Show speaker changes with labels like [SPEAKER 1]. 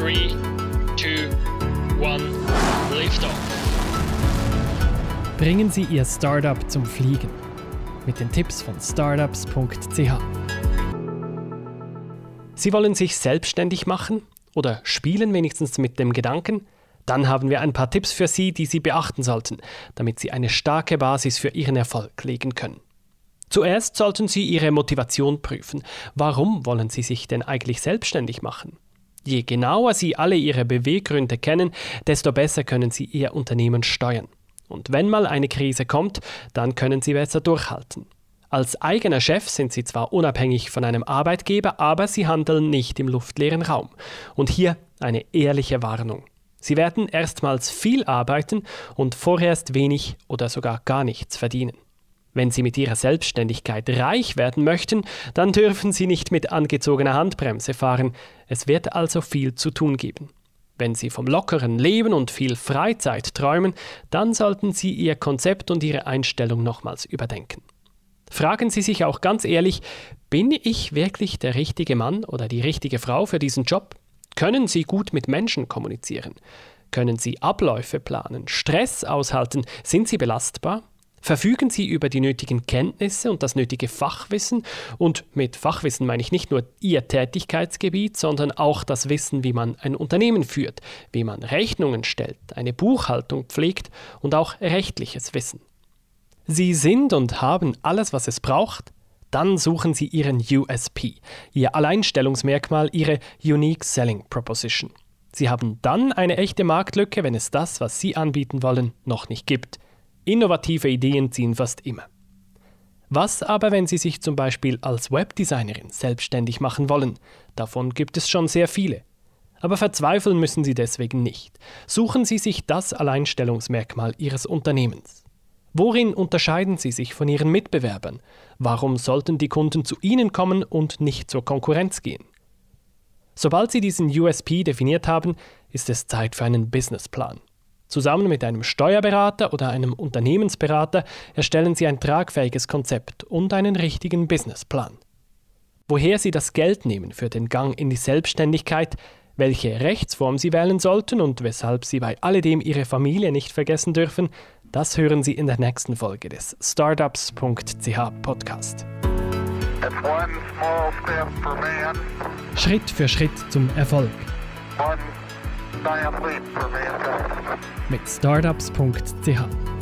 [SPEAKER 1] 3, 2, 1, Liftoff.
[SPEAKER 2] Bringen Sie Ihr Startup zum Fliegen mit den Tipps von startups.ch. Sie wollen sich selbstständig machen oder spielen wenigstens mit dem Gedanken? Dann haben wir ein paar Tipps für Sie, die Sie beachten sollten, damit Sie eine starke Basis für Ihren Erfolg legen können. Zuerst sollten Sie Ihre Motivation prüfen. Warum wollen Sie sich denn eigentlich selbstständig machen? Je genauer Sie alle Ihre Beweggründe kennen, desto besser können Sie Ihr Unternehmen steuern. Und wenn mal eine Krise kommt, dann können Sie besser durchhalten. Als eigener Chef sind Sie zwar unabhängig von einem Arbeitgeber, aber Sie handeln nicht im luftleeren Raum. Und hier eine ehrliche Warnung. Sie werden erstmals viel arbeiten und vorerst wenig oder sogar gar nichts verdienen. Wenn Sie mit Ihrer Selbstständigkeit reich werden möchten, dann dürfen Sie nicht mit angezogener Handbremse fahren. Es wird also viel zu tun geben. Wenn Sie vom lockeren Leben und viel Freizeit träumen, dann sollten Sie Ihr Konzept und Ihre Einstellung nochmals überdenken. Fragen Sie sich auch ganz ehrlich, bin ich wirklich der richtige Mann oder die richtige Frau für diesen Job? Können Sie gut mit Menschen kommunizieren? Können Sie Abläufe planen, Stress aushalten? Sind Sie belastbar? Verfügen Sie über die nötigen Kenntnisse und das nötige Fachwissen? Und mit Fachwissen meine ich nicht nur Ihr Tätigkeitsgebiet, sondern auch das Wissen, wie man ein Unternehmen führt, wie man Rechnungen stellt, eine Buchhaltung pflegt und auch rechtliches Wissen. Sie sind und haben alles, was es braucht? Dann suchen Sie Ihren USP, Ihr Alleinstellungsmerkmal, Ihre Unique Selling Proposition. Sie haben dann eine echte Marktlücke, wenn es das, was Sie anbieten wollen, noch nicht gibt – Innovative Ideen ziehen fast immer. Was aber, wenn Sie sich zum Beispiel als Webdesignerin selbstständig machen wollen? Davon gibt es schon sehr viele. Aber verzweifeln müssen Sie deswegen nicht. Suchen Sie sich das Alleinstellungsmerkmal Ihres Unternehmens. Worin unterscheiden Sie sich von Ihren Mitbewerbern? Warum sollten die Kunden zu Ihnen kommen und nicht zur Konkurrenz gehen? Sobald Sie diesen USP definiert haben, ist es Zeit für einen Businessplan. Zusammen mit einem Steuerberater oder einem Unternehmensberater erstellen Sie ein tragfähiges Konzept und einen richtigen Businessplan. Woher Sie das Geld nehmen für den Gang in die Selbstständigkeit, welche Rechtsform Sie wählen sollten und weshalb Sie bei alledem Ihre Familie nicht vergessen dürfen, das hören Sie in der nächsten Folge des Startups.ch Podcast. Schritt für Schritt zum Erfolg. Mit startups.ch